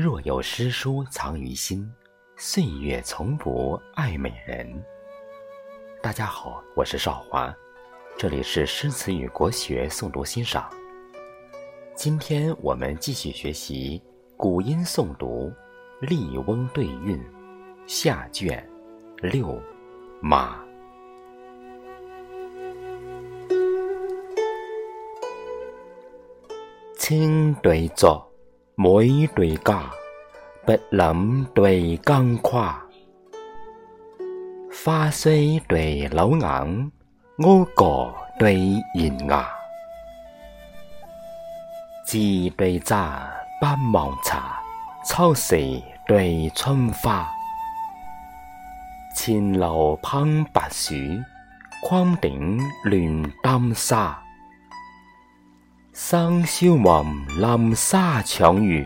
若有诗书藏于心，岁月从不爱美人。大家好，我是少华，这里是诗词与国学诵读欣赏。今天我们继续学习古音诵读《笠翁对韵》下卷六马。青对坐，每对家，碧林对金夸。花虽对柳眼，屋角对檐牙。字对札不忘茶，秋时对春花。前楼烹白薯，筐顶乱丹砂。生肖云林沙抢月，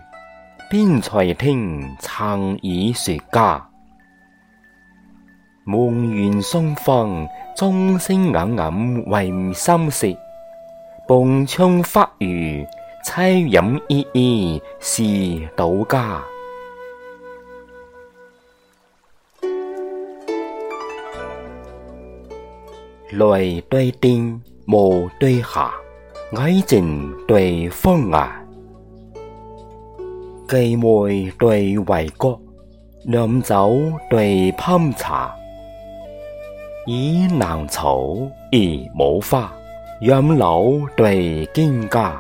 边才听曾以雪家。梦圆松风，钟声隐隐为心事。半窗花雨，凄饮依依是到家。雷对电，雾对霞。矮静对风崖，寄梅对围角，饮酒对烹茶。倚南草而无花，杨柳对蒹葭。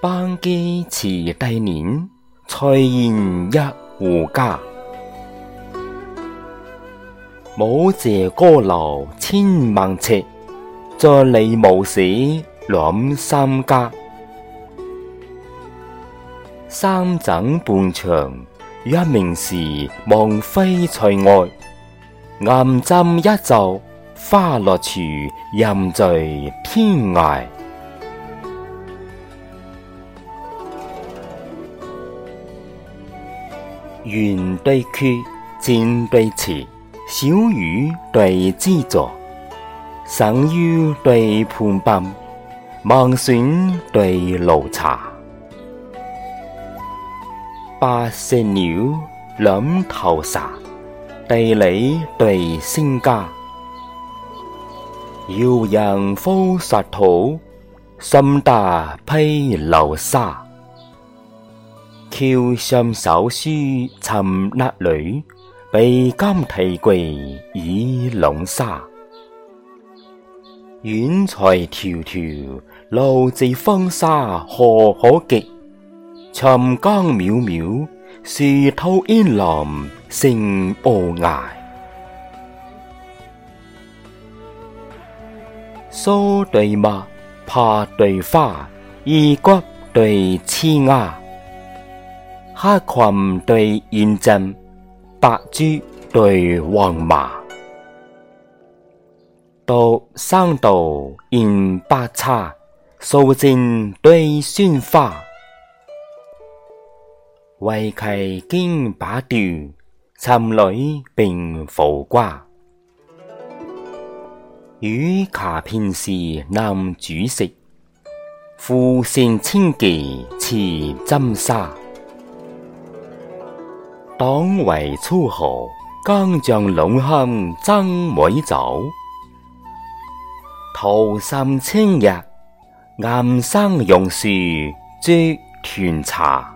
班机辞帝年，菜宴一壶家。舞榭歌楼千万尺。在里无死两三家，三枕半墙，一名时望飞在外。暗枕一袖，花落处，人在天涯。圆对缺，尖对刺，小雨对知作。神幽对盘鬓，望选对炉茶。八色鸟两头撒，地理对仙家。遥人夫实土，心大披流沙。桥上手书寻那女，被金提柜倚龙沙。远才迢迢，路自风沙何可极？长江渺渺，树涛烟浪成无涯。苏对墨，帕对花，衣骨对黐牙。黑裙对燕阵，白珠对黄麻。道生道言百差，素净对宣花。围棋经把调，沉女并浮瓜。与卡片时南主食，富善千技持针沙。党为粗豪，江将龙坑争美酒。桃心清日，岩生榕树，珠团茶。